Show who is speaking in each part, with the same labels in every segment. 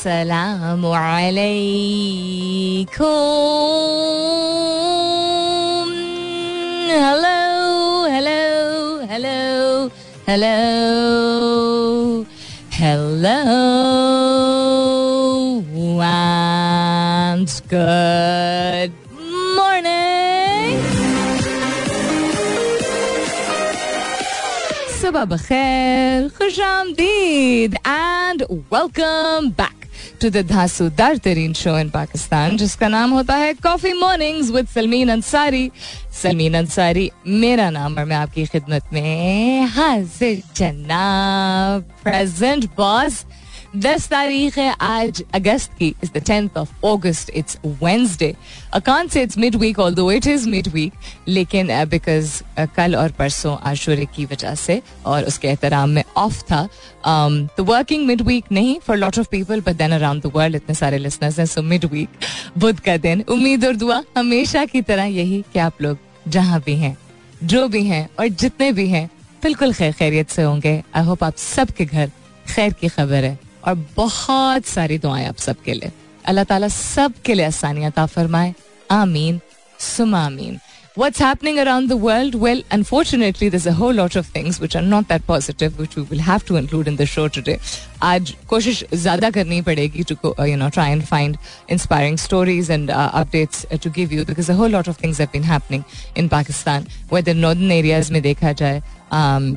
Speaker 1: अस्सलाम वालेकुम hello hello hello hello hello and good morning. सुबह बखैर खुश आमदीद and welcome back to the धांसूदार तरीन शो इन पाकिस्तान जिसका नाम होता है Coffee Mornings with Salmeen Ansari Salmeen Ansari मेरा नाम और मैं आपकी खिदमत में हाजिर जनाब। प्रेजेंट बॉस दस तारीख है आज अगस्त की is the tenth of August it's Wednesday अकान से it's mid week although it is mid week लेकिन बिकॉज़ uh, uh, कल और परसों आशुरे की वजह से और उसके एहतराम में ऑफ़ था। तो वर्किंग मिड वीक नहीं for lot of people but then around the world इतने सारे लिसनर्स हैं सो मिड वीक बुध का दिन। उम्मीद और दुआ हमेशा की तरह यही कि आप लोग जहाँ भी हैं जो भी हैं और जितने भी हैं बिल्कुल खैर खैरियत से होंगे। आई होप आप सबके घर खैर की खबर है। और बहुत सारी दुआएं आप सबके लिए अल्लाह ताला सबके लिए आसानियां ता फरमाए आमीन सुमा आमीन What's happening around the world? Well, unfortunately, there's a whole lot of things which are not that positive, which we will have to include in the show today. आज कोशिश ज़्यादा करनी पड़ेगी to go, uh, you know try and find inspiring stories and uh, updates uh, to give you because a whole lot of things have been happening in Pakistan. Whether northern areas में देखा जाए um,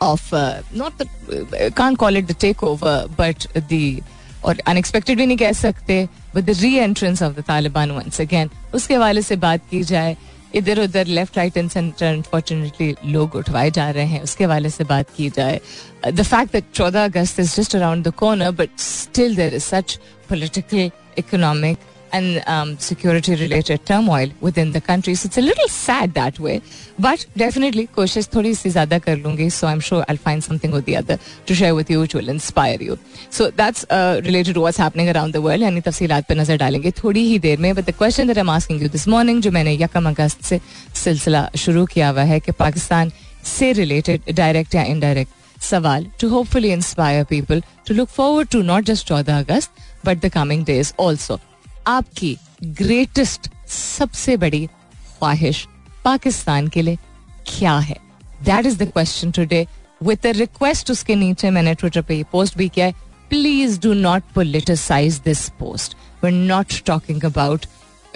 Speaker 1: of uh, not the uh, can't call it the takeover but the और unexpected भी नहीं कह सकते with the re entrance of the Taliban once again उसके हवाले से बात की जाए इधर उधर left right and centre unfortunately लोग उठवाए जा रहे हैं। उसके हवाले से बात की जाए द फैक्ट दैट चौदह अगस्त is just around the corner but still there is such political economic and um, security related turmoil within the country. So it's a little sad that way. But definitely कोशिश थोड़ी सी ज़्यादा कर लूँगी so I'm sure I'll find something or the other to share with you which will inspire you. So that's uh, related to what's happening around the world यानी तफसीलात पे नज़र डालेंगे थोड़ी ही देर में But the question that I'm asking you this morning जो मैंने यकम अगस्त से सिलसिला शुरू किया हुआ है कि पाकिस्तान से related direct या indirect सवाल to hopefully inspire people to look forward to not just 14 August but the coming days also. आपकी ग्रेटेस्ट सबसे बड़ी ख्वाहिश पाकिस्तान के लिए क्या है? That is the question today with request उसके नीचे मैंने ट्विटर पे ये पोस्ट भी किया है. Please do not politicise this post we not talking about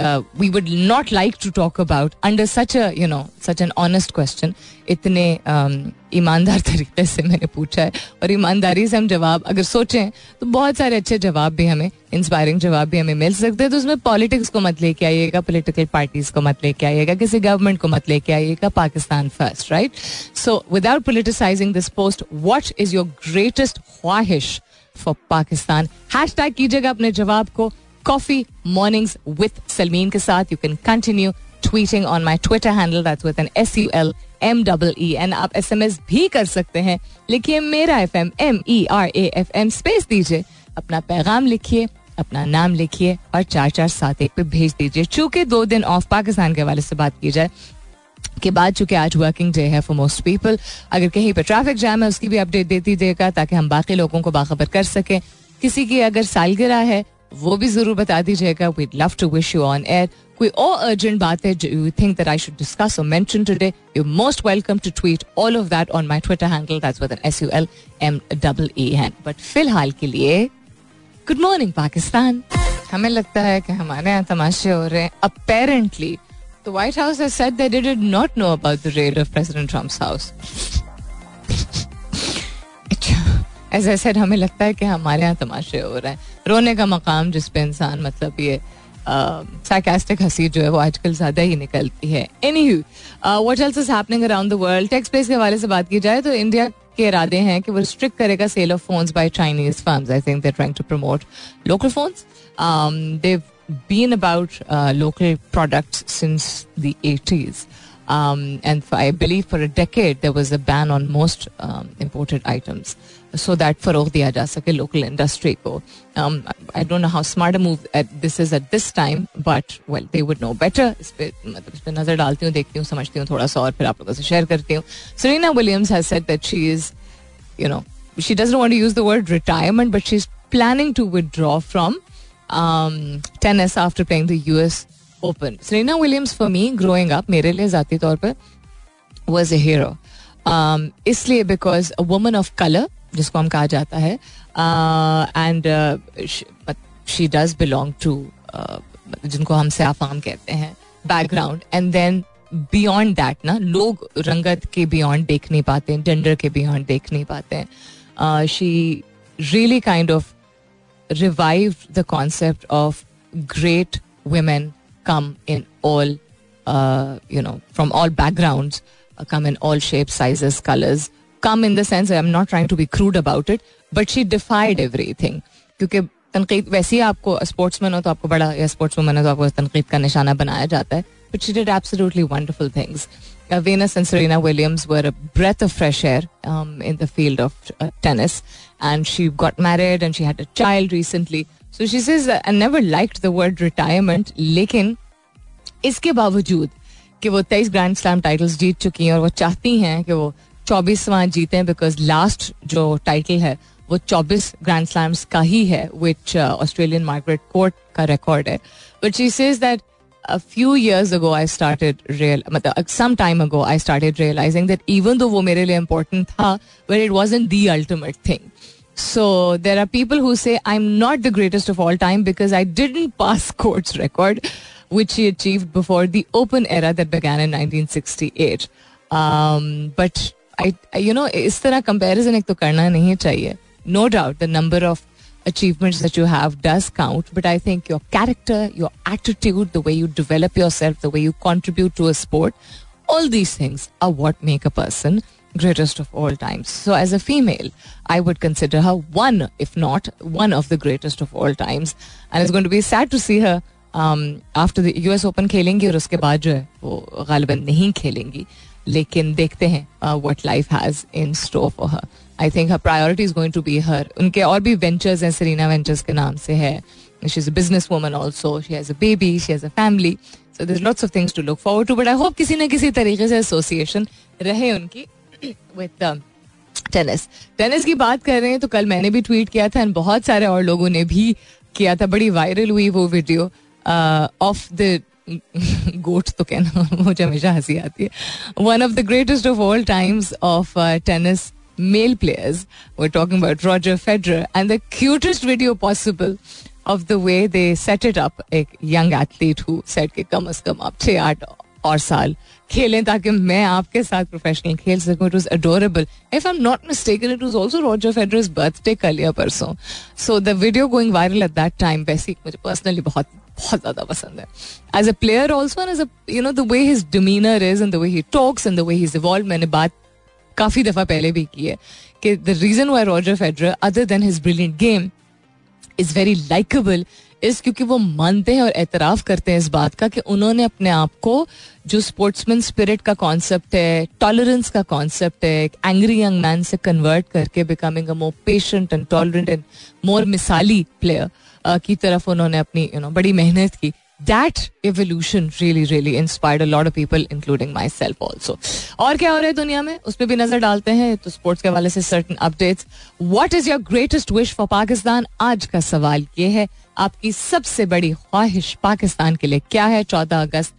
Speaker 1: we would not like to talk about under such a you know such an honest question इतने um, ईमानदार तरीके से मैंने पूछा है और ईमानदारी से हम जवाब अगर सोचें तो बहुत सारे अच्छे जवाब भी हमें इंस्पायरिंग जवाब भी हमें मिल सकते हैं। तो उसमें पॉलिटिक्स को मत लेके आइएगा पोलिटिकल पार्टीज़ को मत लेके आइएगा किसी गवर्नमेंट को मत लेके आइएगा Pakistan first right so without politicising this post what is your greatest ख्वाहिश फॉर पाकिस्तान? हैश टैग कीजिएगा अपने जवाब को। कॉफ़ी मॉर्निंग्स विथ सलमीन के साथ you can continue tweeting on my Twitter handle that's with N S U L M double E N आप S M S भी कर सकते हैं लिखिए मेरा F M M E R A F M space दीजिए अपना पैगाम लिखिए अपना नाम लिखिए और चार चार सात एक पे भेज दीजिए चूँकि दो दिन ऑफ़ पाकिस्तान के हवाले से बात की जाए के बाद चूँकि आज वर्किंग डे है फॉर मोस्ट पीपल अगर कहीं पर ट्रैफ़िक जैम है उसकी भी अपडेट दे दीजिएगा ताकि हम बाकी लोगों को बाखबर कर सकें किसी की अगर सालगिरह है वो भी ज़रूर बता दीजिएगा. We love to wish you on air कोई और अर्जेंट बात है you think that I should discuss और mention today you most welcome to tweet all of that on my Twitter handle that's with S U L M double E hand but फ़िलहाल के लिए good morning Pakistan हमें लगता है कि हमारे यहाँ तमाशे हो रहे हैं. Apparently The White House has said that they did not know about the raid of President Trump's house. As I said, हमें लगता है कि हमारे यहाँ तमाशे हो रहे हैं। रोने का मकाम जिस पे इंसान मतलब ये साइकास्टिक हँसी जो है वो आजकल ज़्यादा ही निकलती है। Any what else is happening around the world takes place के हवाले से बात की जाए तो इंडिया के इरादे हैं कि वो रिस्ट्रिक्ट करेगा sale of phones by Chinese firms I think they trying to promote local phones they about uh, local products since the 80s. Um, and for, I believe for a decade there was a ban on most um, imported items. so that फरोग दिया जा सके local industry को um, I don't know how smart a move at this is at this time but well they would know better इस पे मतलब इस पे नज़र डालती हूँ देखती हूँ समझती हूँ थोड़ा सा और फिर आप लोगों से शेयर करती हूँ Serena Williams has said that she is you know she doesn't want to use the word retirement but she's planning to withdraw from um, tennis after playing the US Open. Serena Williams for me growing up मेरे लिए ज़ाती तौर पे was a hero. Um, इसलिए because a woman of color जिसको हम कहा जाता है। And she does belong to जिनको हम सयाफाम कहते हैं background and then beyond that ना लोग रंगत के बियॉन्ड देख नहीं पाते हैं जेंडर के बियॉन्ड देख नहीं पाते हैं। She really kind of revive the concept of great in all uh, you know from all backgrounds uh, come in all shapes sizes colors come in the sense i'm not trying to be crude about it but she defied everything क्योंकि तनकीद वैसे ही आपको sportsman हो तो आपको बड़ा या sports woman हो तो आपको तनकीद का निशाना बनाया जाता है but she did absolutely wonderful things Venus and Serena Williams were a breath of fresh air um, in the field of uh, tennis. And she got married and she had a child recently. So she says, I never liked the word retirement, लेकिन इसके बावजूद कि वो तेईस grand slam titles जीत चुकी हैं और वो चाहती हैं कि वो चौबीसवां जीते हैं बिकॉज़ लास्ट जो टाइटल है वो चौबीस ग्रैंड स्लैम्स का ही है विच ऑस्ट्रेलियन मार्गरेट कोर्ट का रिकॉर्ड है but she says that a few years ago I started real मतलब some time ago I started realizing that even though वो मेरे लिए important था but it wasn't the ultimate thing so there are people who say I'm not the greatest of all time because I didn't pass court's record which he achieved before the open era that began in 1968 um, but I you know इस तरह comparison एक तो करना नहीं चाहिए no doubt the number of achievements that you have does count, but I think your character, your attitude, the way you develop yourself, the way you contribute to a sport, all these things are what make a person greatest of all times. So, as a female, I would consider her one, if not one of the greatest of all times. And it's going to be sad to see her um, after the US Open खेलेंगी और उसके बाद जो है वो गालिबन नहीं खेलेंगी लेकिन देखते हैं what life has in store for her I think her priority is going to be her उनके और भी वेंचर्स हैं सरीना वेंचर्स के नाम से है. She is a businesswoman also she has a baby she has a family so this lots of things to look forward to but I hope किसी ना किसी तरीके से एसोसिएशन रहे उनकी विद टेनिस टेनिस की बात कर रहे हैं तो कल मैंने भी ट्वीट किया था एंड बहुत सारे और लोगों ने भी किया था. बड़ी वायरल हुई वो वीडियो ऑफ़ द गोट तो कहना मुझे हमेशा हँसी आती है one of the greatest of all times of tennis male players. We're talking about Roger Federer, and the cutest video possible of the way they set it up. A young athlete who said कि कम अज कम आप छः आठ और साल खेलें ताकि मैं आपके साथ प्रोफेशनल खेल सकूँ it was adorable if I am not mistaken it was also Roger Federer's birthday कल या परसों so the video going viral at that time वैसे मुझे पर्सनली बहुत बहुत ज़्यादा पसंद है. As a player also as a you know the way his demeanour is and the way he talks and the way he is evolve मैंने बात काफ़ी दफ़ा पहले भी की है कि the reason why Roger Federer other than his brilliant game is very likeable is क्योंकि वो मानते हैं और एतराफ़ करते हैं इस बात का कि उन्होंने अपने आप को जो स्पोर्ट्समैन स्पिरिट का कॉन्सेप्ट है टॉलरेंस का कॉन्सेप्ट है, एक एंग्री यंग मैन से कन्वर्ट करके becoming a more patient and tolerant and more मिसाली player की तरफ़ उन्होंने अपनी यू नो बड़ी मेहनत की. That evolution really really inspired a lot of people, including myself also. और क्या हो रहा है दुनिया में? उस पर भी नज़र डालते हैं तो स्पोर्ट्स के हवाले से certain updates what is your greatest wish for Pakistan आज का सवाल ये है, आपकी सबसे बड़ी ख्वाहिश पाकिस्तान के लिए क्या है? चौदह अगस्त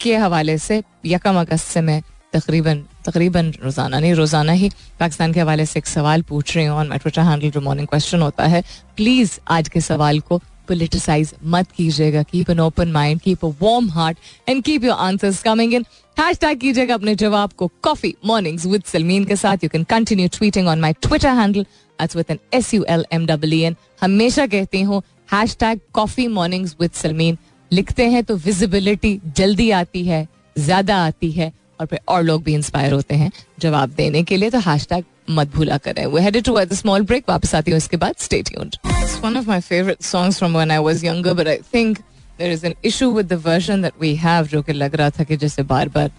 Speaker 1: के हवाले से यकम अगस्त से मैं तकरीबन तकरीबन रोज़ाना, नहीं, रोज़ाना ही पाकिस्तान के हवाले से एक सवाल पूछ रही हूँ माई ट्विटर हैंडल जो मॉर्निंग क्वेश्चन होता है प्लीज़ आज के सवाल को पोलिटिसाइज मत कीजिएगा। Keep an open mind keep a warm heart and keep your answers coming in hashtag कीजिएगा अपने जवाब को कॉफ़ी मॉर्निंग्स विद सलमीन के साथ। You can continue tweeting on my Twitter handle that's with N S U L M W N हमेशा कहती हूँ hashtag coffee mornings with Salmeen लिखते हैं तो विजिबिलिटी जल्दी आती है, ज़्यादा आती है। और फिर और लोग भी इंस्पायर होते हैं जवाब देने के लिए तो हैश टैग मत भूला करें। वो हेडेड टू स्मॉल ब्रेक वापस आती हूँ इसके बाद। Stay tuned it's one of my favourite songs from when I was younger but I think there is an issue with the version that we have, जो कि लग रहा था कि जैसे बार बार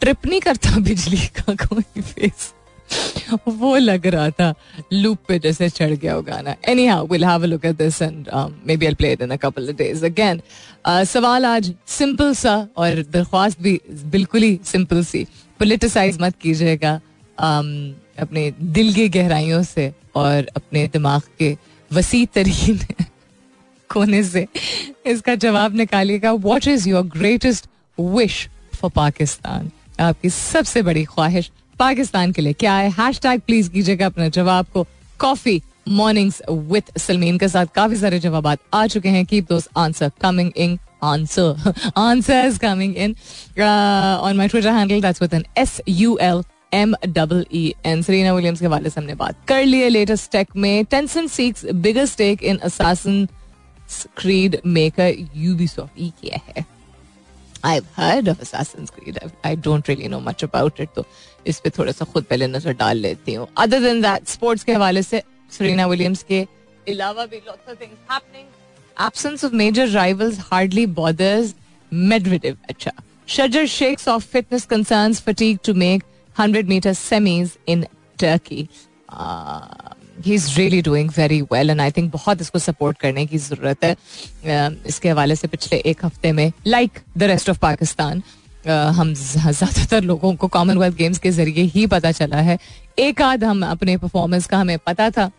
Speaker 1: ट्रिप नहीं करता बिजली का कोई फेस वो लग रहा था लूप पे जैसे चढ़ गया वो गाना anyhow will have a look at this and maybe I play it in a couple of days again सवाल आज सिंपल सा और दरख्वास्त भी बिल्कुल ही सिंपल सी। पोलिटिसाइज मत कीजिएगा um, अपने दिल की गहराइयों से और अपने दिमाग के वसी तरीन कोने से। इसका जवाब निकालिएगा what is your greatest wish for Pakistan आपकी सबसे बड़ी ख्वाहिश पाकिस्तान के लिए। क्या है? हैश टैग प्लीज़ कीजिएगा अपने जवाब को। कॉफ़ी मॉर्निंग्स विद सलमीन के साथ काफ़ी सारे जवाब आ चुके हैं। Keep those answer coming in answer answer coming in on my Twitter handle that's with N S U L M double E N Serena Williams के वाले से हमने बात कर ली है लेटेस्ट टेक में। Tencent seeks bigger stake in Assassin's Creed maker Ubisoft ई क्या है I've heard of Assassin's Creed. I, I don't really know much about it. तो इस पे थोड़ा सा खुद पहले नज़र डाल लेती हूँ अदर देन दैट स्पोर्ट्स के हवाले से सरीना विलियम्स के अलावा भी lots of things happening absence of major rivals hardly bothers Medvedev. अच्छा Shajar shakes off fitness concerns fatigue to make 100 meter semis in Turkey. Uh, he's really doing very well and I think बहुत इसको support करने की ज़रूरत है uh, इसके हवाले से पिछले एक हफ़्ते में like the rest of Pakistan हम ज़्यादातर लोगों को कॉमनवेल्थ गेम्स के ज़रिए ही पता चला है। एक आध हम अपने परफॉर्मेंस का हमें पता था।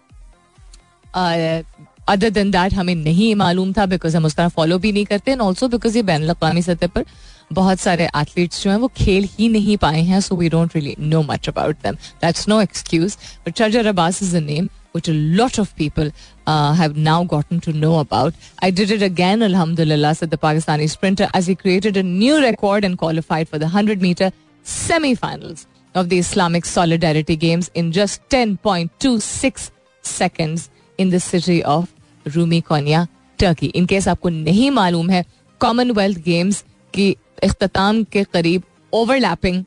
Speaker 1: अदर देन दैट हमें नहीं मालूम था बिकॉज़ हम उस तरह फॉलो भी नहीं करते एंड ऑल्सो बिकॉज़ ये बैन अवी सतह पर बहुत सारे एथलीट्स जो हैं वो खेल ही नहीं पाए हैं so we don't really know much about them that's no excuse but चर्जर Abbas is a name which a lot of people uh, have now gotten to know about. I did it again, alhamdulillah, said the Pakistani sprinter, as he created a new record and qualified for the 100 meter semi finals of the Islamic Solidarity Games in just 10.26 seconds in the city of Rumi Konya Turkey in case आपको नहीं मालूम है Commonwealth games की अख्ताम के करीब overlapping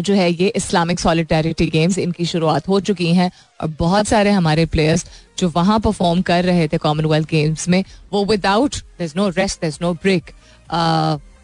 Speaker 1: जो है ये इस्लामिक सॉलिटेरिटी गेम्स इनकी शुरुआत हो चुकी हैं और बहुत सारे हमारे प्लेयर्स जो वहाँ परफॉर्म कर रहे थे कॉमनवेल्थ गेम्स में, वो without there no rest there no break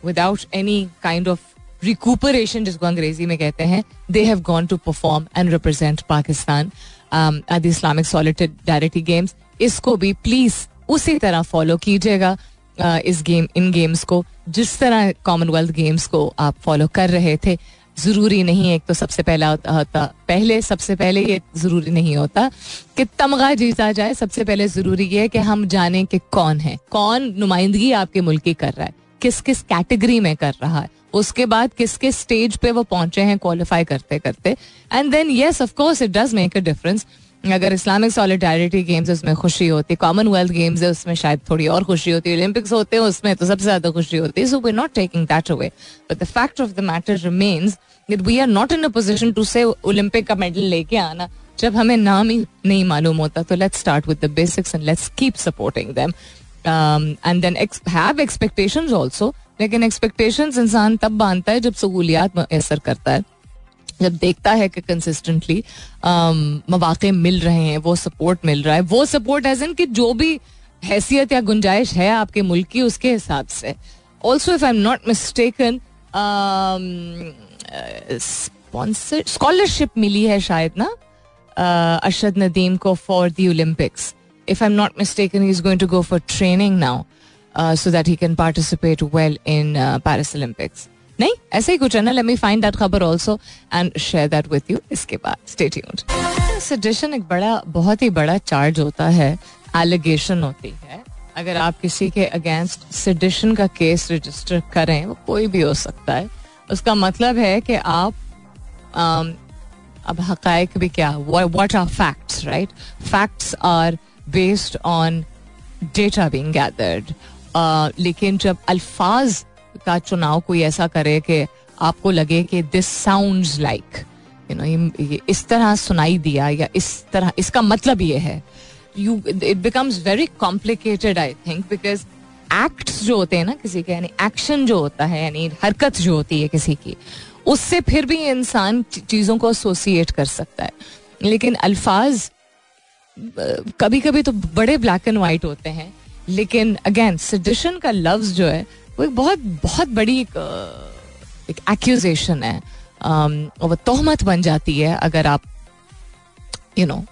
Speaker 1: without any kind of recuperation जिसको अंग्रेज़ी में कहते हैं they have gone to perform and represent Pakistan at the Islamic Solidarity Games इसको भी प्लीज़ उसी तरह फॉलो कीजिएगा इस गेम इन गेम्स को, जिस तरह कॉमनवेल्थ गेम्स को आप फॉलो कर रहे थे। ज़रूरी नहीं है, एक तो सबसे पहला होता पहले, सबसे पहले ये ज़रूरी नहीं होता कि तमगा जीता जाए, सबसे पहले ज़रूरी ये है कि हम जाने कि कौन है। कौन नुमाइंदगी आपके मुल्क की कर रहा है? किस किस कैटेगरी में कर रहा है? उसके बाद किस किस स्टेज पे वो पहुँचे हैं, क्वालिफाई करते करते and then yes of course it does make a difference अगर इस्लामिक सॉलिडारिटी गेम्स उसमें खुशी होती कॉमनवेल्थ गेम्स है, उसमें शायद थोड़ी और खुशी होती है ओलंपिक्स होते हैं, उसमें तो सबसे ज़्यादा खुशी होती है so we not taking that away but the fact of the matter remains that we are not in a position to say Olympic का मेडल लेके आना। जब हमें नाम ही नहीं मालूम होता तो let's start with the basics and let's keep supporting them and then have expectations also लेकिन एक्सपेक्टेशंस इंसान तब बांधता है जब सहूलियात मैसर करता है। जब देखता है कि कंसिस्टेंटली मौाक़े मिल रहे हैं, वो सपोर्ट मिल रहा है। वो सपोर्ट एज इन कि जो भी हैसियत या गुंजाइश है आपके मुल्क की, उसके हिसाब से। Also if I am not mistaken scholarship मिली है शायद ना अरशद नदीम को for the Olympics if I am not mistaken is going to go for training now so that he can participate well in Paris Olympics नहीं ऐसे ही कुछ है ना लेट मी फाइंड दैट खबर also and share that with you इसके बाद stay tuned sedition एक बड़ा बहुत ही बड़ा चार्ज होता है एलिगेशन होती है। अगर आप किसी के अगेंस्ट सेडिशन का केस रजिस्टर करें वो कोई भी हो सकता है। उसका मतलब है कि आप um, अब हकायक भी क्या what are facts right facts are based on data being gathered लेकिन जब अल्फाज का चुनाव कोई ऐसा करे कि आपको लगे कि this sound like you know इस तरह सुनाई दिया या इस तरह, इसका मतलब ये है। You it becomes very complicated I think because acts जो होते हैं ना किसी के, यानी एक्शन जो होता है, यानी हरकत जो होती है किसी की, उससे फिर भी इंसान चीज़ों को एसोसिएट कर सकता है। लेकिन अल्फाज कभी कभी तो बड़े ब्लैक एंड वाइट होते हैं, लेकिन अगेन सजेशन का लफ्ज जो है वो एक बहुत बहुत बड़ी एक, एक एक्यूजेशन है। और वो तोहमत बन जाती है अगर आप यू you नो know,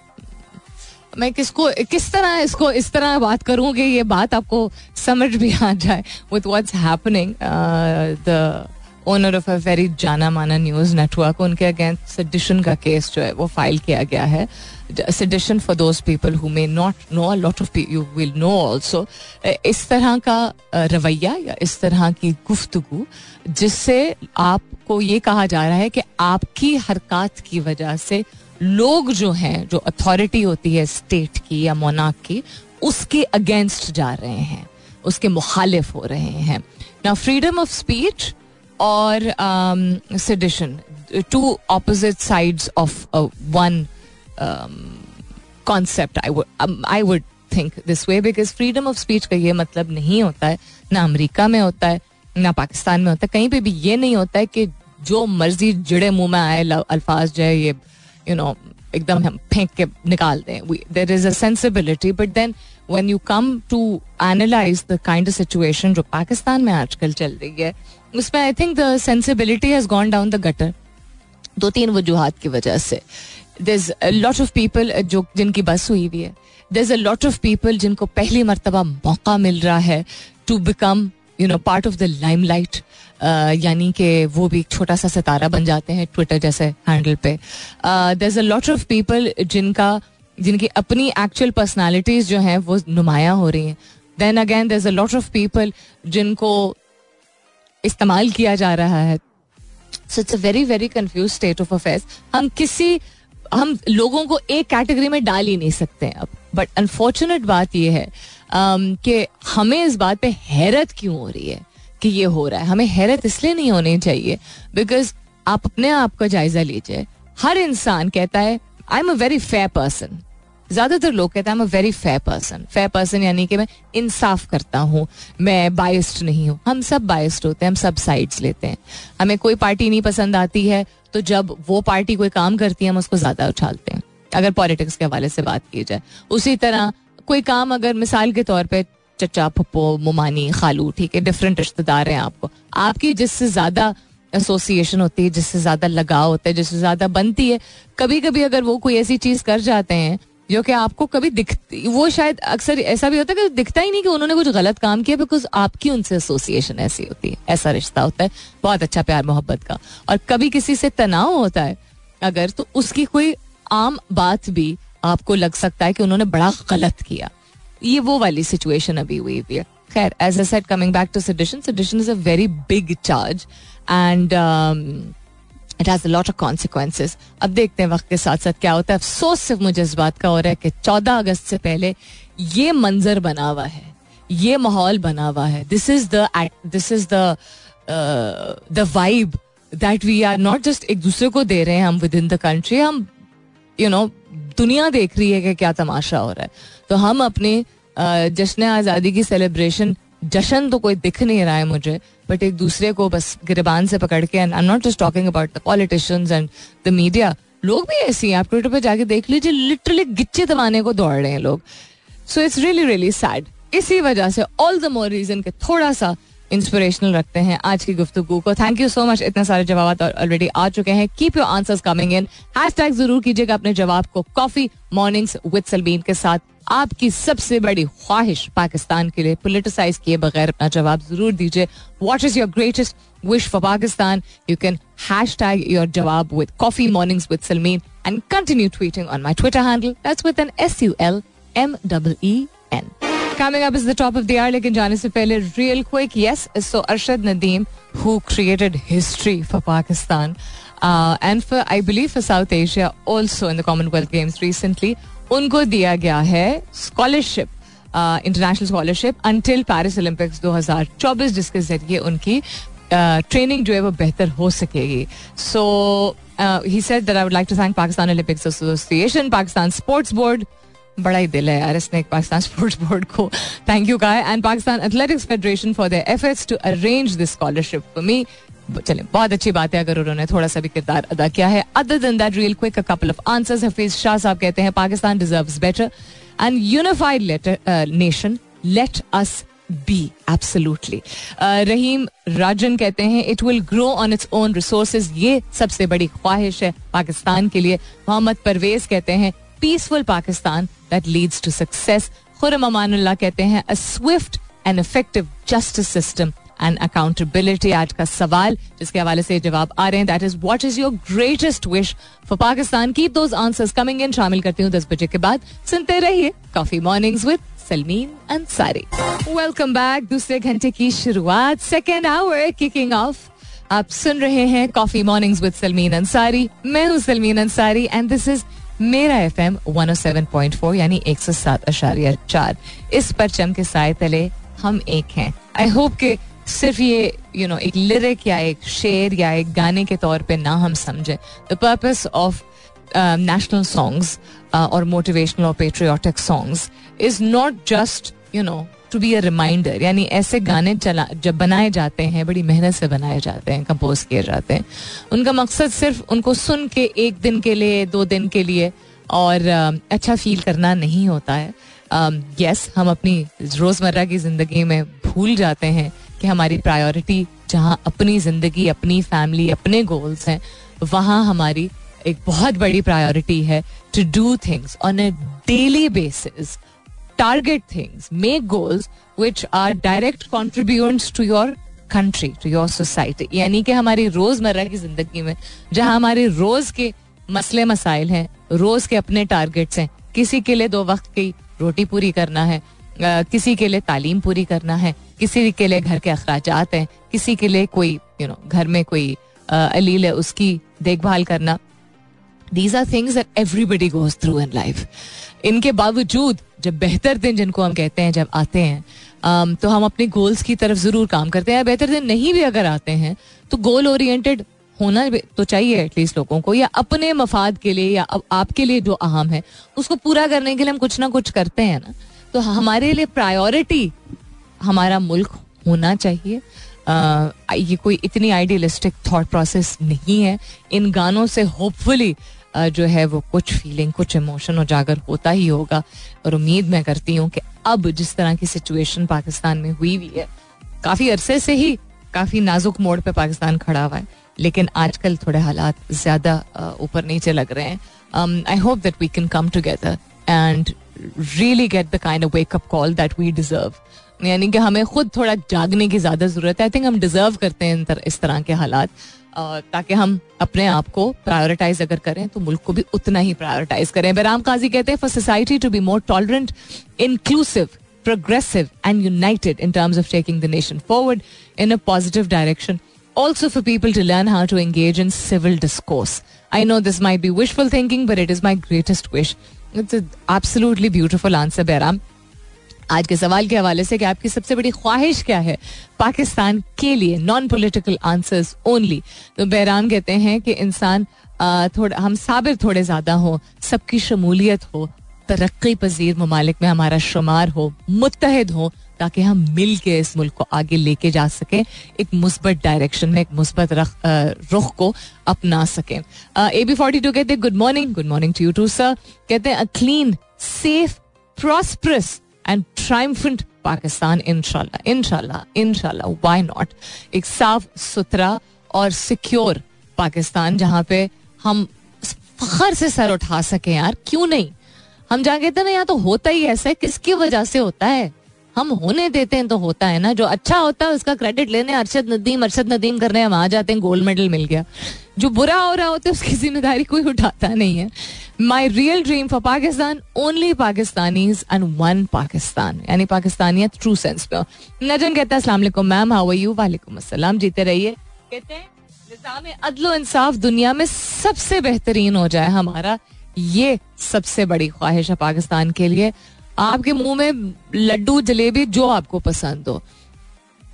Speaker 1: मैं किसको किस तरह इसको इस तरह बात करूँ कि ये बात आपको समझ भी आ जाए। With what's happening the owner of a very जाना माना न्यूज़ नेटवर्क उनके अगेंस्ट सडिशन का केस जो है वो फ़ाइल किया गया है। Sedition for those people who may not know a lot of you will know also इस तरह का रवैया या इस तरह की गुफ्तगु जिससे आपको ये कहा जा रहा है कि आपकी हरकत की वजह से लोग जो हैं जो अथॉरिटी होती है स्टेट की या मोनाक की उसके अगेंस्ट जा रहे हैं उसके मुखालिफ हो रहे हैं ना फ्रीडम ऑफ़ स्पीच और sedition two opposite sides of one concept I would think this way because freedom of speech का ये मतलब नहीं होता है, ना अमेरिका में होता है, ना पाकिस्तान में होता है, कहीं पे भी ये नहीं होता है कि जो मर्ज़ी जड़े मुँह में आए अल्फाज जो है, ये यू नो एकदम हम फेंक के निकाल दें। There is a sensibility but then when you come to analyse the kind of situation जो पाकिस्तान में आजकल चल रही है, उसमें I think the sensibility has gone down the gutter दो तीन वजूहत की वजह से। दर लॉट ऑफ़ पीपल जो, जिनकी बस हुई हुई है. Is a lot of people जिनको पहली मरतबा मौका मिल रहा है to become you know part of the limelight यानी कि वो भी एक छोटा सा सितारा बन जाते हैं ट्विटर जैसे हैंडल पे. There a lot of people जिनका, जिनकी अपनी एक्चुअल पर्सनैलिटीज जो हैं वो नुमाया हो रही हैं. Then again there a lot of people जिनको इस्तेमाल किया जा रहा है. So it's a very very confuse state of affairs हम किसी हम लोगों को एक कैटेगरी में डाल ही नहीं सकते अब। बट अनफॉर्चुनेट बात यह है um, कि हमें इस बात पे हैरत क्यों हो रही है कि ये हो रहा है? हमें हैरत इसलिए नहीं होनी चाहिए बिकॉज़ आप अपने आप का जायजा लीजिए। हर इंसान कहता है I am a very fair person ज़्यादातर लोग कहते हैं I a very fair person fair person यानी कि मैं इंसाफ करता हूँ, मैं बाइस्ड नहीं हूँ। हम सब बायस्ड होते हैं, हम सब साइड्स लेते हैं। हमें कोई पार्टी नहीं पसंद आती है तो जब वो पार्टी कोई काम करती है, हम उसको ज़्यादा उछालते हैं। अगर पॉलिटिक्स के हवाले से बात की जाए। उसी तरह कोई काम अगर मिसाल के तौर पर चचा पप्पो मुमानी, खालू, ठीक है डिफरेंट रिश्तेदार हैं आपको। आपकी जिससे ज़्यादा एसोसिएशन होती है, जिससे ज़्यादा लगाव होता है, जिससे ज़्यादा बनती है कभी कभी अगर वो कोई ऐसी चीज़ कर जाते हैं जो कि आपको कभी दिखती, वो शायद अक्सर ऐसा भी होता है कि दिखता ही नहीं कि उन्होंने कुछ गलत काम किया बिकॉज़ आपकी उनसे एसोसिएशन ऐसी होती है, ऐसा रिश्ता होता है, बहुत अच्छा प्यार मोहब्बत का। और कभी किसी से तनाव होता है, अगर तो उसकी कोई आम बात भी आपको लग सकता है कि उन्होंने बड़ा गलत किया। ये वो वाली सिचुएशन अभी हुई हुई है। खैर as I said coming back to sedition sedition is a very big charge and it has lot of consequences अब देखते हैं वक्त के साथ साथ क्या होता है। अफसोस सिर्फ़ मुझे इस बात का हो रहा है कि चौदह अगस्त से पहले ये मंजर बना हुआ है। ये माहौल बना हुआ है। This is the this is the the vibe that we are not just एक दूसरे को दे रहे हैं हम विद इन द कंट्री हम यू you नो know, दुनिया देख रही है कि क्या तमाशा हो रहा है। तो हम अपने जश्न आज़ादी की सेलिब्रेशन जश्न तो कोई दिख नहीं रहा है मुझे बट एक दूसरे को बस गिरबान से पकड़ के and I not just talking about the politicians and the media लोग भी ऐसे हैं आप ट्विटर पे जाके देख लीजिए लिटरली गिच्चे दबाने को दौड़ रहे हैं लोग। So it's really really sad इसी वजह से ऑल द मोर रीजन के थोड़ा सा इंस्पिरेशनल रखते हैं आज की गुफ्तु को। थैंक यू सो मच इतने सारे जवाब ऑलरेडी आ चुके हैं। Keep your answers coming in hashtag ज़रूर कीजिएगा अपने जवाब को कॉफ़ी मॉर्निंग्स विद सलमीन के साथ। आपकी सबसे बड़ी ख्वाहिश पाकिस्तान के लिए पोलिटिसाइज किए बगैर अपना जवाब ज़रूर दीजिए। What is your greatest wish for Pakistan? You can hashtag your जवाब with coffee mornings with Salmeen and continue tweeting on my Twitter handle that's with N S U L M double E N Coming up is the top of the hour, लेकिन जाने से पहले real quick, yes, so Arshad Nadeem, who created history for Pakistan uh, and for, I believe, for South Asia, also in the Commonwealth Games recently, उनको दिया गया है scholarship international scholarship until Paris Olympics 2024 जिसके ज़रिए उनकी training uh, जो है वो बेहतर हो सकेगी so he said that I would like to thank Pakistan Olympics Association Pakistan Sports Board बड़ा ही दिल है यार इसने पाकिस्तान स्पोर्ट्स बोर्ड को। थैंक यू कहा and Pakistan Athletics Federation for the efforts to arrange this scholarship for me चले, बहुत अच्छी बात है अगर उन्होंने थोड़ा सा भी किरदार अदा किया है। Other than that real quick a couple of answers Hafeez Shah Sahab कहते हैं Pakistan deserves better and unified nation let us be absolutely Rahim Rajan कहते हैं it will grow on its own resources ये सबसे बड़ी ख्वाहिश है पाकिस्तान के लिए। मोहम्मद परवेज कहते हैं peaceful Pakistan that leads to success Khurram Amanullah कहते हैं a swift and effective justice system and accountability आज का सवाल, जिसके हवाले से जवाब आ रहे हैं। That is what is your greatest wish for Pakistan की दोज आंसर्स कमिंग इन शामिल करती हूँ दस बजे के बाद। सुनते रहिए coffee mornings with Salmeen Ansari welcome back दूसरे घंटे की शुरुआत। सेकेंड आवर किकिंग ऑफ़ आप सुन रहे हैं coffee mornings with Salmeen Ansari मैं हूँ Salmeen Ansari and this is मेरा F M one seven point four यानी एक सौ सात अशारिया चार। इस परचम के साय तले हम एक हैं। आई होप के सिर्फ़ ये यू you नो know, एक लिरिक या एक शेर या एक गाने के तौर पे ना हम समझे। The purpose of national songs और मोटिवेशनल और patriotic songs is not just you know to be a reminder यानी ऐसे गाने चला, जब बनाए जाते हैं, बड़ी मेहनत से बनाए जाते हैं कंपोज किए जाते हैं। उनका मकसद सिर्फ़ उनको सुन के, एक दिन के लिए, दो दिन के लिए, और अच्छा फील करना नहीं होता है। यस हम अपनी रोज़मर्रा की ज़िंदगी में भूल जाते हैं कि हमारी प्रायोरिटी जहाँ अपनी ज़िंदगी, अपनी फैमिली अपने गोल्स हैं, वहाँ हमारी एक बहुत बड़ी प्रायोरिटी है to do things on a daily basis target things, make goals which are direct contributors to your country to your society यानी कि हमारी रोज़मर्रा की ज़िंदगी में जहाँ हमारे रोज के मसले मसाइल हैं रोज के अपने टारगेट्स हैं किसी के लिए दो वक्त की रोटी पूरी करना है आ, किसी के लिए तालीम पूरी करना है किसी के लिए घर के अखराज हैं किसी के लिए कोई यू नो घर में कोई अलील है उसकी देखभाल करना। These are things everybody goes through in life इनके बावजूद जब बेहतर दिन जिनको हम कहते हैं जब आते हैं um, तो हम अपने गोल्स की तरफ़ ज़रूर काम करते हैं। बेहतर दिन नहीं भी अगर आते हैं तो गोल ओरिएंटेड होना तो चाहिए एटलीस्ट लोगों को या अपने मफाद के लिए या आपके लिए जो अहम है उसको पूरा करने के लिए हम कुछ ना कुछ करते हैं ना। तो हमारे लिए प्रायोरिटी हमारा मुल्क होना चाहिए। आ, ये कोई इतनी आइडियलिस्टिक थॉट प्रोसेस नहीं है। इन गानों से होपफुली जो है वो कुछ फीलिंग कुछ इमोशन उजागर होता ही होगा। और उम्मीद मैं करती हूँ कि अब जिस तरह की सिचुएशन पाकिस्तान में हुई हुई है, काफ़ी अरसे से ही काफ़ी नाजुक मोड़ पे पाकिस्तान खड़ा हुआ है। लेकिन आजकल थोड़े हालात ज़्यादा ऊपर नीचे लग रहे हैं। I hope that we can come together and really get the kind of wake up call that we deserve यानी कि हमें खुद थोड़ा जागने की ज़्यादा ज़रूरत है। आई थिंक हम डिजर्व करते हैं इस तरह के हालात। ताकि हम अपने आप को प्रायोरिटाइज अगर करें तो मुल्क को भी उतना ही प्रायोरिटाइज करें। बराम काजी कहते हैं for society to be more tolerant inclusive progressive and united in terms of taking the nation forward in a positive direction also for people to learn how to engage in civil discourse I know this may be wishful thinking but it is my greatest wish it's absolutely beautiful answer Bahram आज के सवाल के हवाले से कि आपकी सबसे बड़ी ख्वाहिश क्या है? पाकिस्तान के लिए नॉन पोलिटिकल आंसर्स ओनली तो बहराम कहते हैं कि इंसान थोड़ा, हम साबिर थोड़े ज़्यादा हो, सबकी शमूलियत हो, तरक्की पजीर ममालिक में हमारा शुमार हो मुतहद हो, ताकि हम मिल के इस मुल्क को आगे लेके जा सकें, एक मुस्बत डायरेक्शन में, एक मुस्बत रुख को अपना सकें। ए बी फोर्टी टू कहते हैं good morning good morning to you too sir कहते हैं a clean safe prosperous and triumphant Pakistan इनशाला इनशाला इनशाला वाई नॉट एक साफ़ सुथरा और सिक्योर पाकिस्तान जहाँ पे हम फखर से सर उठा सके यार, क्यों नहीं? हम जहाँ कहते ना यहाँ तो होता ही ऐसा है, किसकी वजह से होता है? हम होने देते हैं तो होता है ना। जो अच्छा होता है, उसका क्रेडिट लेने, अरशद नदीम अरशद नदीम करने हम आ जाते हैं गोल्ड मेडल मिल गया। जो बुरा हो रहा होता है, उसकी ज़िम्मेदारी कोई उठाता नहीं है। My real dream for Pakistan only Pakistanis and one Pakistan यानी पाकिस्तानियत ट्रू सेंस पे नजन कहता है असला मैम हाउ यू वालेकुम अस्सलाम, जीते रहिए। कहते हैं, निज़ाम अदलो इंसाफ दुनिया में सबसे बेहतरीन हो जाए हमारा, ये सबसे बड़ी ख्वाहिश है पाकिस्तान के लिए। आपके मुँह में लड्डू, जलेबी, जो आपको पसंद हो।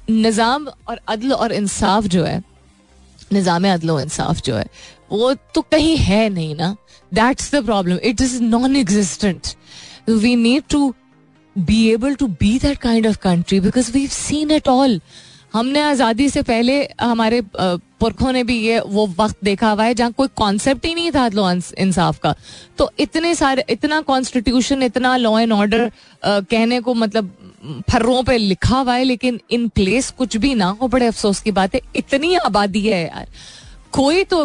Speaker 1: निज़ाम और अदल और इंसाफ जो है, निज़ाम अदल और इंसाफ जो है, वो तो कहीं है नहीं ना। That's the problem it is non existent we need to be able to be that kind of country because we seen it all हमने आज़ादी से पहले हमारे पुरखों ने भी ये, वो वक्त देखा हुआ है जहाँ कोई कॉन्सेप्ट ही नहीं था लो इंसाफ का। तो इतने सारे, इतना कॉन्स्टिट्यूशन इतना लॉ एंड ऑर्डर कहने को मतलब फर्रों पे लिखा हुआ है, लेकिन इन प्लेस कुछ भी ना हो, बड़े अफसोस की बात है। इतनी आबादी है यार। कोई तो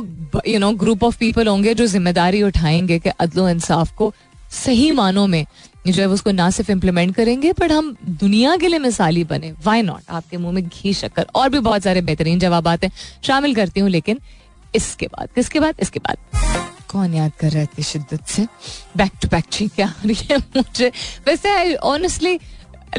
Speaker 1: you know group of people होंगे जो ज़िम्मेदारी उठाएँगे कि अदलो इंसाफ को सही मानों में जो है उसको ना सिर्फ़ इम्प्लीमेंट करेंगे बट हम दुनिया के लिए मिसाली बने। वाई नॉट आपके मुँह में घी, शक्कर और भी बहुत सारे बेहतरीन जवाब आते हैं। शामिल करती हूँ, लेकिन इसके बाद, किसके बाद? इसके बाद। कौन याद कर रहा है इतनी शिद्दत से? बैक टू बैक चीखें आ है मुझे, वैसे I honestly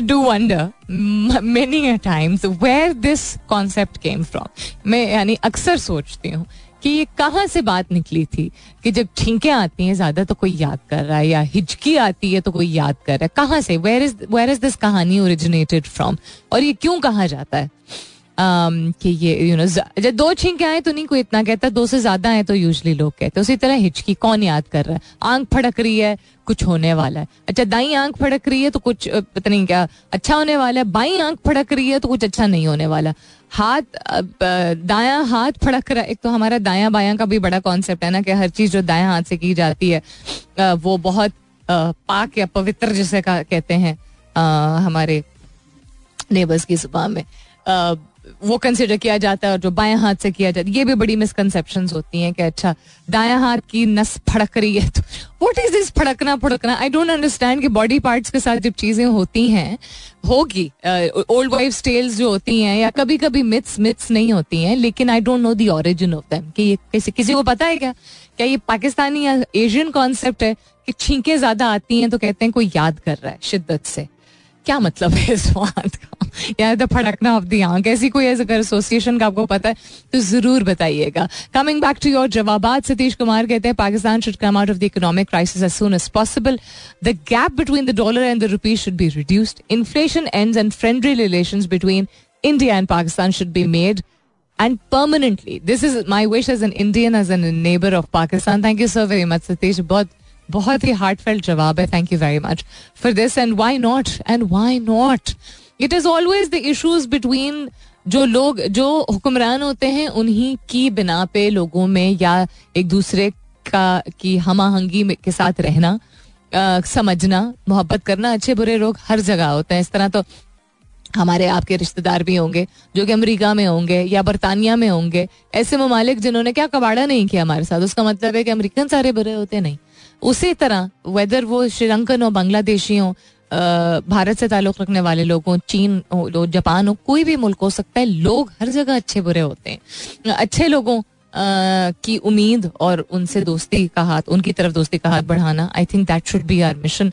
Speaker 1: do wonder many times where this concept came from मैं, यानी अक्सर सोचती हूँ कि ये कहाँ से बात निकली थी? कि जब छींके आती हैं, ज़्यादा तो कोई याद कर रहा है, या हिचकी आती है तो कोई याद कर रहा है। कहाँ से? Where is where is this कहानी ओरिजिनेटेड फ्रॉम और ये क्यों कहा जाता है? कि ये यू नो जब दो छींके आए तो नहीं कोई इतना कहता, दो से ज़्यादा आए तो यूजली लोग कहते उसी तरह हिचकी कौन याद कर रहा है? आँख फड़क रही है, कुछ होने वाला है। अच्छा दाई आँख फड़क रही है तो कुछ पता नहीं क्या अच्छा होने वाला है। बाई आँख फड़क रही है तो कुछ अच्छा नहीं होने वाला। हाथ दाया हाथ फड़क रहा एक तो हमारा दाया बाया का भी बड़ा कॉन्सेप्ट है ना कि हर चीज़ जो दाया हाथ से की जाती है वो बहुत पाक या पवित्र जिसे कहते हैं हमारे नेबर्स की ज़ुबान में। वो कंसिडर किया जाता है और जो बाएँ हाथ से किया जाता है, ये भी बड़ी मिसकनसेप्शन होती हैं कि अच्छा दाया हाथ की नस फड़क रही है तो वट इज़ दिस फड़कना फड़कना? आई डोंट अंडरस्टैंड कि बॉडी पार्ट्स के साथ जब चीज़ें होती हैं, होगी ओल्ड वाइफ टेल्स जो होती हैं या कभी कभी मिथ्स मिथ्स नहीं होती हैं, लेकिन I don't know the origin of them कि ये किसी किसी को पता है क्या? क्या ये पाकिस्तानी या एशियन कॉन्सेप्ट है कि छींके ज़्यादा आती हैं तो कहते हैं कोई याद कर रहा है शिद्दत से। क्या मतलब है इस बात का या तो फड़कना ऑफ़ दी आँख ऐसी कोई अगर एसोसिएशन का आपको पता है तो ज़रूर बताइएगा कमिंग बैक टू योर जवाब सतीश कुमार कहते हैं Pakistan should come out of the economic crisis as soon as possible the gap between the dollar and the rupees should be reduced inflation ends and friendly relation between India and Pakistan should be made and permanently. This is my wish as an Indian, as a neighbor of Pakistan. Thank you so very much, Satish. बहुत बहुत ही heartfelt जवाब है. Thank you very much for this and why not and why not it is always the issues between जो लोग जो हुक्मरान होते हैं उन्हीं की बिना पे लोगों में या एक दूसरे का की हमाहंगी के साथ रहना आ, समझना मोहब्बत करना अच्छे बुरे लोग हर जगह होते हैं. इस तरह तो हमारे आपके रिश्तेदार भी होंगे जो कि अमेरिका में होंगे या बरतानिया में होंगे. ऐसे ममालिक जिन्होंने क्या कबाड़ा नहीं किया हमारे साथ उसका मतलब है कि अमेरिकन सारे बुरे होते नहीं. उसी तरह वेदर वो श्रीलंकन हो, बांग्लादेशी हो भारत से ताल्लुक रखने वाले लोग चीन हो जापान हो, कोई भी मुल्क हो सकता है, लोग हर जगह अच्छे बुरे होते हैं। अच्छे लोगों की उम्मीद और उनसे दोस्ती का हाथ, उनकी तरफ़ दोस्ती का हाथ बढ़ाना I think that should be our mission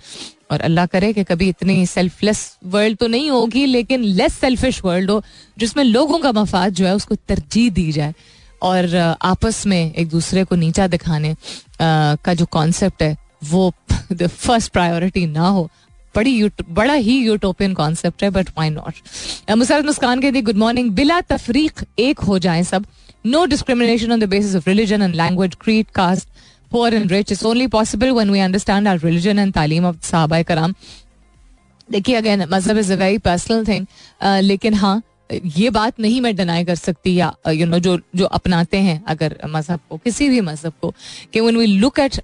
Speaker 1: और अल्लाह करे कि कभी इतनी सेल्फलेस वर्ल्ड तो नहीं होगी, लेकिन लेस सेल्फिश वर्ल्ड हो, जिसमें लोगों का मफाद जो है, उसको तरजीह दी जाए। और आपस में एक दूसरे को नीचा दिखाने का जो कॉन्सेप्ट है, वो द फ़र्स्ट प्रायोरिटी ना हो। बड़ी बड़ा ही यूटोपियन कॉन्सेप्ट है but why not Musarrat Muskan के कहती गुड मॉर्निंग बिला तफरीक एक हो जाए सब। No discrimination on the basis of religion and language creed caste poor and rich It's only possible when we understand our religion and तालीम of Sahaba karam. देखिए, again, मज़हब is a very personal thing लेकिन हाँ ये बात नहीं मैं deny कर सकती या यू you नो know, जो जो अपनाते हैं अगर मज़हब को किसी भी मज़हब को कि when we look at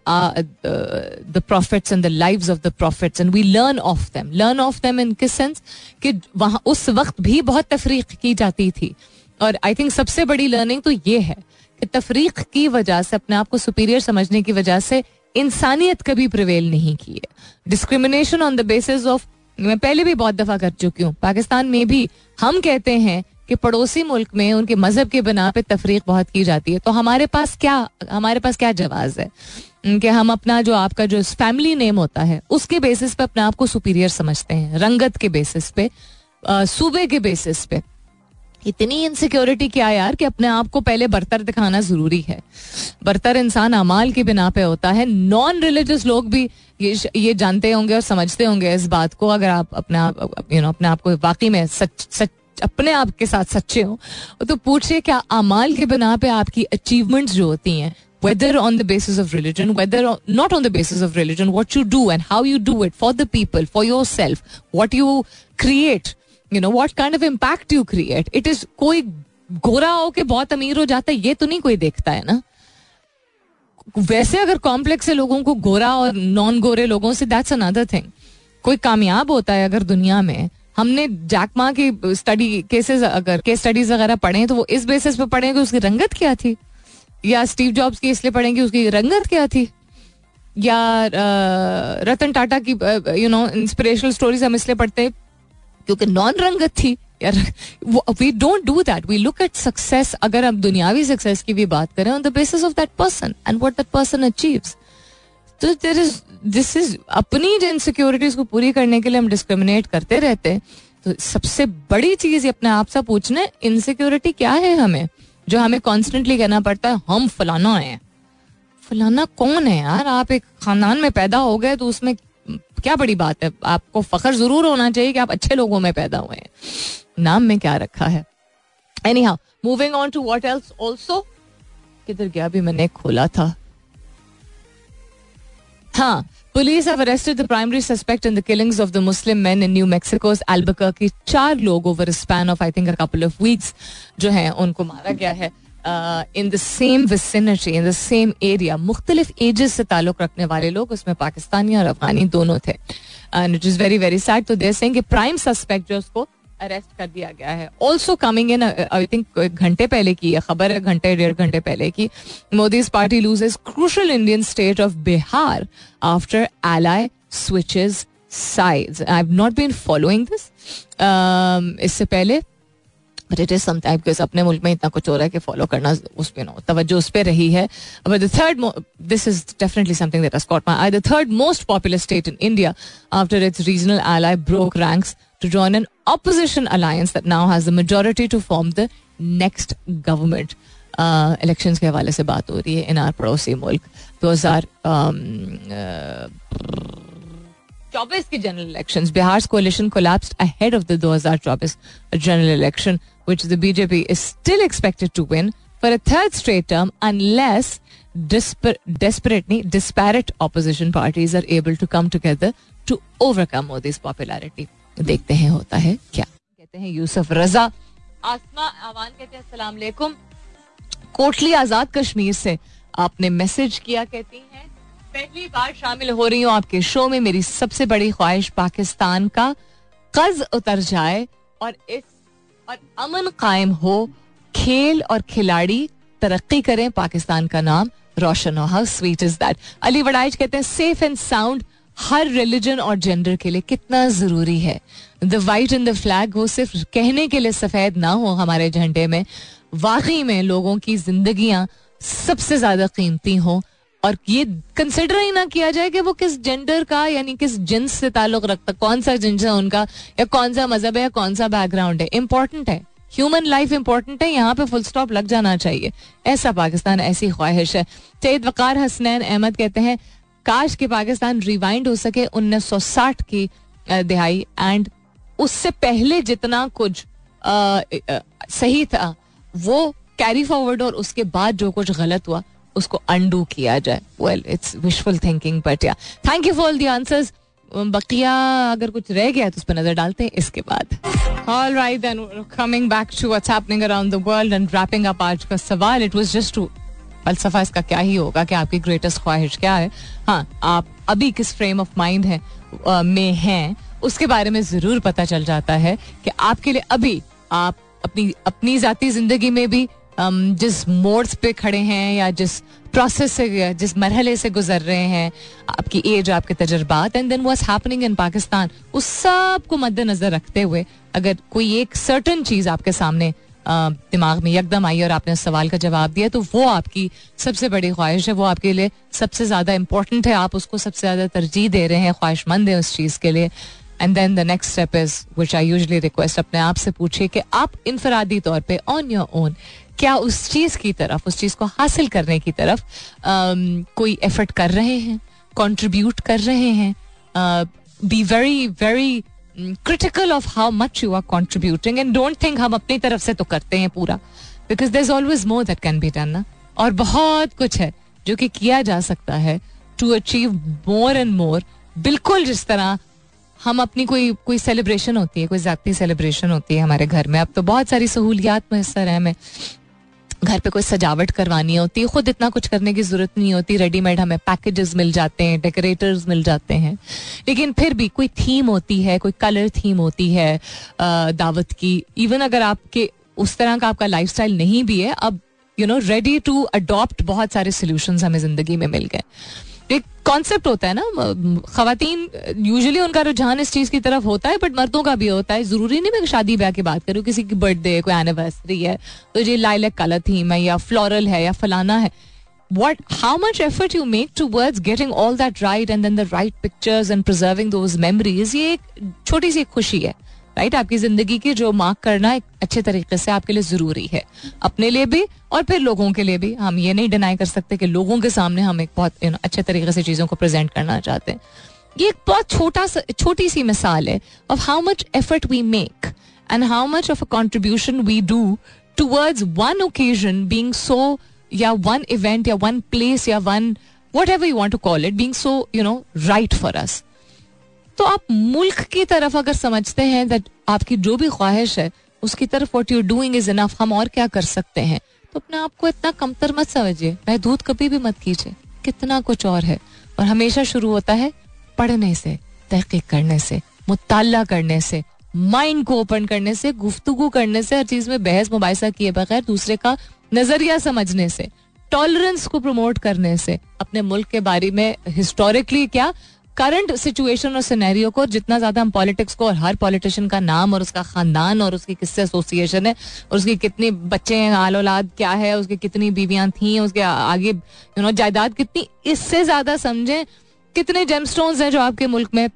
Speaker 1: the prophets and the lives of the prophets and we learn of them learn of them in किस सेंस कि वहाँ उस वक्त भी बहुत तफरीक की जाती थी। और आई थिंक सबसे बड़ी लर्निंग तो ये है कि तफरीक की वजह से अपने आप को सुपीरियर समझने की वजह से इंसानियत कभी प्रिवेल नहीं की है। Discrimination on the basis of मैं पहले भी बहुत दफ़ा कर चुकी हूँ। पाकिस्तान में भी हम कहते हैं कि पड़ोसी मुल्क में उनके मज़हब के बिना पे तफरीक बहुत की जाती है। तो हमारे पास क्या, हमारे पास क्या जवाब है? कि हम अपना जो आपका जो फैमिली नेम होता है, उसके बेसिस पे अपने आप को सुपीरियर समझते हैं। रंगत के बेसिस पे सूबे के बेसिस पे। इतनी इनसिक्योरिटी क्या यार कि अपने आप को पहले बरतर दिखाना ज़रूरी है। बरतर इंसान अमाल की बिना पे होता है। नॉन रिलीजियस लोग भी ये ये जानते होंगे और समझते होंगे इस बात को। अगर आप अपने आप यू नो अपने आप को वाकई में सच सच अपने आप के साथ सच्चे हो तो पूछिए क्या अमाल के बिना पे आपकी अचीवमेंट्स जो होती हैं whether on the basis of religion, whether not on the basis of religion, what you do and how you do it for the people, for yourself, what you create, you know what kind of impact you create it is कोई गोरा हो के बहुत अमीर हो जाता है, ये तो नहीं कोई देखता है ना? वैसे अगर कॉम्प्लेक्स है लोगों को गोरा और नॉन गोरे लोगों से दैट्स अनदर थिंग कोई कामयाब होता है अगर दुनिया में, हमने जैकमा की स्टडी केसेस अगर केस स्टडीज़ वगैरह पढ़े तो वो इस बेसिस पे पढ़े कि उसकी रंगत क्या थी? या स्टीव जॉब्स की इसलिए पढ़ेंगे उसकी रंगत क्या थी? या रतन टाटा की यू नो इंस्पिरेशनल स्टोरीज हम इसलिए पढ़ते हैं क्योंकि नॉन रंगत थी, यार, we don't do that we look at success अगर हम दुनियावी सक्सेस की भी बात करें on the basis of that person and what that person achieves तो देर इज़ दिस इज़ अपनी जो इनसिक्योरिटीज को पूरी करने के लिए हम डिस्क्रिमिनेट करते रहते हैं तो सबसे बड़ी चीज़ अपने आप से पूछना इनसिक्योरिटी क्या है हमें? जो हमें कॉन्स्टेंटली कहना पड़ता है, हम फलाना है। फलाना कौन है यार? आप एक खानदान में पैदा हो गए तो उसमें क्या बड़ी बात है आपको फख्र ज़रूर होना चाहिए कि आप अच्छे लोगों में पैदा हुए हैं नाम में क्या रखा है anyhow moving on to what else also किधर गया भी मैंने खोला था हाँ police have arrested the primary suspect in the killings of the Muslim men in New Mexico's Albuquerque. चार लोग a span of I think a couple of weeks जो हैं उनको मारा गया है in the same vicinity in the same area मुख्तलिफ़ ages से ताल्लुक रखने वाले लोग उसमें पाकिस्तानी और अफगानी दोनों थे। And it is very very sad तो देर सेंगे प्राइम सस्पेक्ट जो उसको अरेस्ट कर दिया गया है। Also coming in I think घंटे पहले की है, खबर है घंटे, डेढ़ घंटे पहले की Modi party loses is crucial Indian state of Bihar after ally switches size I have not been following this इससे पहले बट इट इज़ समाइम बिकॉज़ अपने मुल्क में इतना कुछ हो रहा है कि फॉलो करना उस पर तो उस पर रही है। Third this is definitely something that I the most popular state in India after its regional ally broke rank to join an opposition alliance that now has majority to form the next government election के हवाले से बात हो रही है इन are पड़ोसी मुल्क। दो हज़ार um, uh, चौबीस के general election Bihar coalition collapse ahead of the दो हज़ार चौबीस general election which the BJP is still expected to win for a third straight term unless desperately disparate opposition parties are able to come together to overcome Modi's popularity. देखते हैं होता है क्या कहते हैं यूसुफ रजा आसमा आवान कहते हैं अस्सलाम कोटली आज़ाद कश्मीर से आपने मैसेज किया कहती हैं पहली बार शामिल हो रही हूँ आपके शो में मेरी सबसे बड़ी ख्वाहिश पाकिस्तान का कज उतर जाए और इस और अमन कायम हो, खेल और खिलाड़ी तरक्की करें, पाकिस्तान का नाम रोशन हो। How sweet is that Ali वडाइज कहते हैं सेफ़ एंड साउंड हर रिलीजन और जेंडर के लिए कितना ज़रूरी है। The white in the flag वो सिर्फ़ कहने के लिए सफ़ेद ना हो हमारे झंडे में। वाकई में लोगों की जिंदगियाँ सबसे ज़्यादा कीमती हों और ये कंसिडर ही ना किया जाए कि वो किस जेंडर का यानी किस जिन्स से ताल्लुक रखता कौन सा जिन्स है उनका या कौन सा मज़हब है या कौन सा बैकग्राउंड है। इंपॉर्टेंट है। ह्यूमन लाइफ इंपॉर्टेंट है यहाँ पे फुल स्टॉप लग जाना चाहिए। ऐसा पाकिस्तान ऐसी ख्वाहिश है। सैद वकार हसनैन अहमद कहते हैं काश के पाकिस्तान रिवाइंड हो सके उन्नीस सौ साठ की दिहाई एंड उससे पहले जितना कुछ आ, आ, सही था वो कैरी फॉरवर्ड और उसके बाद जो कुछ गलत हुआ उसको अनडू किया जाए। Well it's wishful thinking but या thank you for the answers बकिया अगर कुछ रह गया तो उस पर नज़र डालते हैं इसके बाद। All right then coming back to what's happening around the world and wrapping up आज का सवाल. इट वाज जस्ट टू फलसफा इसका क्या ही होगा कि आपकी ग्रेटेस्ट ख्वाहिश क्या है? हाँ आप अभी किस फ्रेम ऑफ़ माइंड है आ, में हैं? उसके बारे में ज़रूर पता चल जाता है कि आपके लिए अभी आप अपनी अपनी जाती ज़िंदगी में भी जिस मोड्स पे खड़े हैं या जिस प्रोसेस से, जिस मरहले से गुजर रहे हैं, आपकी एज आपके तजर्बात and then was happening in Pakistan उस सबको मद्देनजर रखते हुए अगर कोई एक सर्टन चीज़ आपके सामने दिमाग में यकदम आई और आपने उस सवाल का जवाब दिया तो वो आपकी सबसे बड़ी ख्वाहिश है, वो आपके लिए सबसे ज़्यादा इंपॉर्टेंट है। आप उसको सबसे ज़्यादा तरजीह दे रहे हैं, ख्वाहिशमंद है उस चीज़ के लिए। And then the next step is which I usually request अपने आप से पूछिए कि आप इनफरादी तौर पर ऑन योर ओन क्या उस चीज़ की तरफ़, उस चीज़ को हासिल करने की तरफ़ कोई एफर्ट कर रहे हैं कंट्रीब्यूट कर रहे हैं? Be very very critical of how much you are contributing and don't think हम अपनी तरफ़ से तो करते हैं पूरा। Because there is always more that can be done ना। और बहुत कुछ है जो कि किया जा सकता है to achieve more and more बिल्कुल जिस तरह हम अपनी कोई कोई सेलिब्रेशन होती है, कोई जाती सेलिब्रेशन होती है हमारे घर में। अब तो बहुत सारी सहूलियात मैसर है हमें। घर पे कोई सजावट करवानी होती है खुद इतना कुछ करने की ज़रूरत नहीं होती रेडीमेड हमें पैकेजेस मिल जाते हैं डेकोरेटर्स मिल जाते हैं। लेकिन फिर भी कोई थीम होती है, कोई कलर थीम होती है दावत की। इवन अगर आपके, उस तरह का आपका लाइफ नहीं भी है, अब you know ready to adopt बहुत सारे सोल्यूशन हमें ज़िंदगी में मिल गए। एक कॉन्सेप्ट होता है ना खातन यूजुअली उनका रुझान इस चीज़ की तरफ़ होता है बट मर्दों का भी होता है। ज़रूरी नहीं मैं शादी ब्याह की बात करूँ, किसी की बर्थडे कोई एनिवर्सरी है तो ये लाइलक कलर थीम है, या फ्लोरल है, या फलाना है। What, how much effort you make towards getting all that right and then the right pictures and preserving those memories, ये एक छोटी सी खुशी है। राइट? आपकी ज़िंदगी की जो मार्क करना एक अच्छे तरीके से आपके लिए ज़रूरी है। अपने लिए भी और फिर लोगों के लिए भी। हम ये नहीं डिनाई कर सकते कि लोगों के सामने हम एक बहुत you know, अच्छे तरीके से चीज़ों को प्रेजेंट करना चाहते हैं। ये एक बहुत छोटा सा छोटी सी मिसाल है of how much effort we make and how much of a contribution we do towards one occasion being so या वन इवेंट या वन प्लेस या one whatever you want to call it being so you know right for us तो आप मुल्क की तरफ़ अगर समझते हैं दैट आपकी जो भी ख्वाहिश है, उसकी तरफ़ what you doing is enough हम और क्या कर सकते हैं? तो अपने आप को इतना कमतर मत समझिए, महदूद कभी भी मत कीजिए, कितना कुछ और है। और हमेशा शुरू होता है पढ़ने से, तहकीक करने से, मुताला करने से माइंड को ओपन करने से, गुफ्तगु करने से, हर चीज़ में बहस मुबासा किए बगैर दूसरे का नज़रिया समझने से टॉलरेंस को प्रमोट करने से, अपने मुल्क के बारे में हिस्टोरिकली क्या करंट सिचुएशन और सिनेरियो को जितना ज़्यादा हम पॉलिटिक्स को और हर पॉलिटिशियन का नाम और उसका खानदान और उसकी किससे एसोसिएशन है और उसकी कितनी बच्चे हैं हाल औलाद क्या है, उसकी कितनी बीवियाँ थी, उसके आगे यू नो जायदाद कितनी, इससे ज़्यादा समझें कितने जेमस्टोन्स हैं जो आपके मुल्क में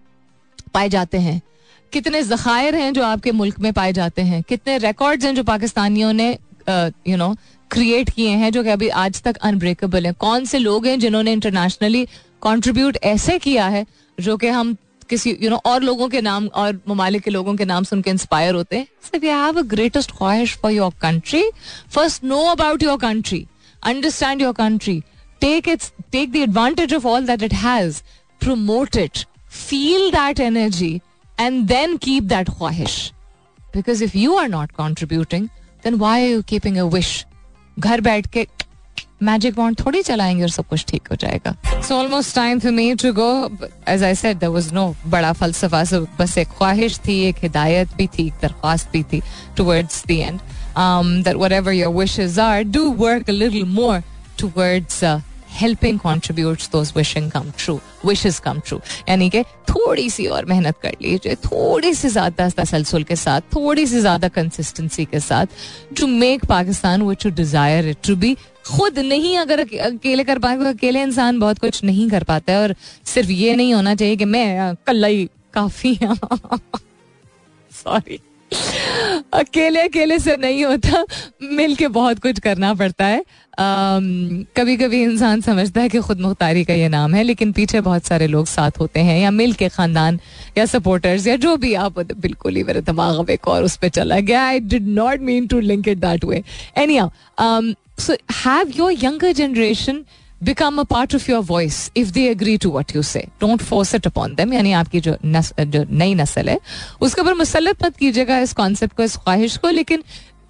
Speaker 1: पाए जाते हैं, कितने जखायर हैं जो आपके मुल्क में पाए जाते हैं, कितने रिकॉर्ड्स हैं जो पाकिस्तानियों ने यू नो क्रिएट किए हैं जो कि अभी आज तक अनब्रेकेबल हैं। कौन से लोग हैं जिन्होंने इंटरनेशनली कंट्रीब्यूट ऐसे किया है जो कि हम किसी यू you नो know, और लोगों के नाम और ममालिक के लोगों के नाम सुन के इंस्पायर होते हैं अ ग्रेटेस्ट ख्वाहिश for your country first know about your country understand your country take its take the advantage of all that it has promote it, feel that energy, and then keep that khwahish. Because if you are not contributing, then why are you keeping a wish? घर बैठ के magic wand थोड़ी चलाएँगे और सब कुछ ठीक हो जाएगा। So almost time for me to go as I said there was no बड़ा फलसफा बस एक ख्वाहिश थी, एक हिदायत भी थी, एक दरख्वास्त भी थी towards the end that whatever your wishes are do work a little more towards helping contribute those wishing come true wishes come true यानी कि थोड़ी सी और मेहनत कर लीजिए, थोड़ी सी ज़्यादा तसलसल के साथ, थोड़ी सी ज़्यादा कंसिस्टेंसी के साथ to make Pakistan which you desire it to be खुद नहीं अगर अकेले कर पाए अकेले इंसान बहुत कुछ नहीं कर पाता है, और सिर्फ़ ये नहीं होना चाहिए कि मैं कल ही काफ़ी सॉरी अकेले अकेले से नहीं होता। मिल के बहुत कुछ करना पड़ता है। कभी कभी इंसान समझता है कि खुद मुख्तारी का ये नाम है, लेकिन पीछे बहुत सारे लोग साथ होते हैं, या मिल के खानदान या सपोर्टर्स या जो भी आप बिल्कुल ही मेरे दिमाग में एक और उस पर चला गया। I did not mean to link it that way any so have your younger generation become a part of your voice if they agree to what you say don't force it upon them यानी आपकी जो नस, जो नई नस्ल है उसके ऊपर मुसलत मत कीजिएगा इस कॉन्सेप्ट को इस ख्वाहिश को लेकिन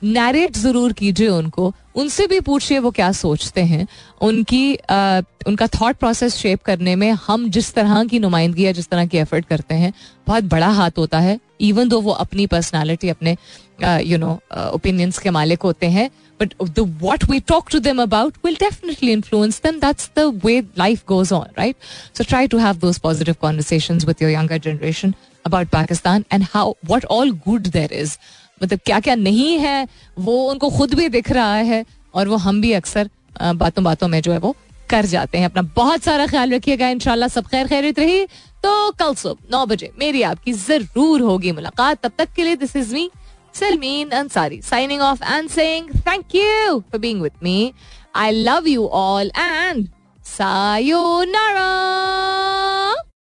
Speaker 1: नैरेट ज़रूर कीजिए उनको। उनसे भी पूछिए वो क्या सोचते हैं। उनकी आ, उनका थॉट प्रोसेस शेप करने में हम जिस तरह की नुमाइंदगी या जिस तरह की एफर्ट करते हैं बहुत बड़ा हाथ होता है। इवन दो वो अपनी पर्सनालिटी अपने यू नो ओपिनियंस के मालिक होते हैं but the what we talk to them about will definitely influence them that's the way life goes on right so try to have those positive conversation with your younger generation about Pakistan and how what all good there is मतलब क्या क्या नहीं है, वो उनको खुद भी दिख रहा है और वो हम भी अक्सर बातों बातों में जो है वो कर जाते हैं। अपना बहुत सारा ख्याल रखिएगा, इंशाल्लाह सब खैर खैरित रही। तो कल सुबह नौ बजे मेरी आपकी ज़रूर होगी मुलाकात। तब तक के लिए this is me Salmeen Ansari signing off and saying thank you for being with me I love you all and sayonara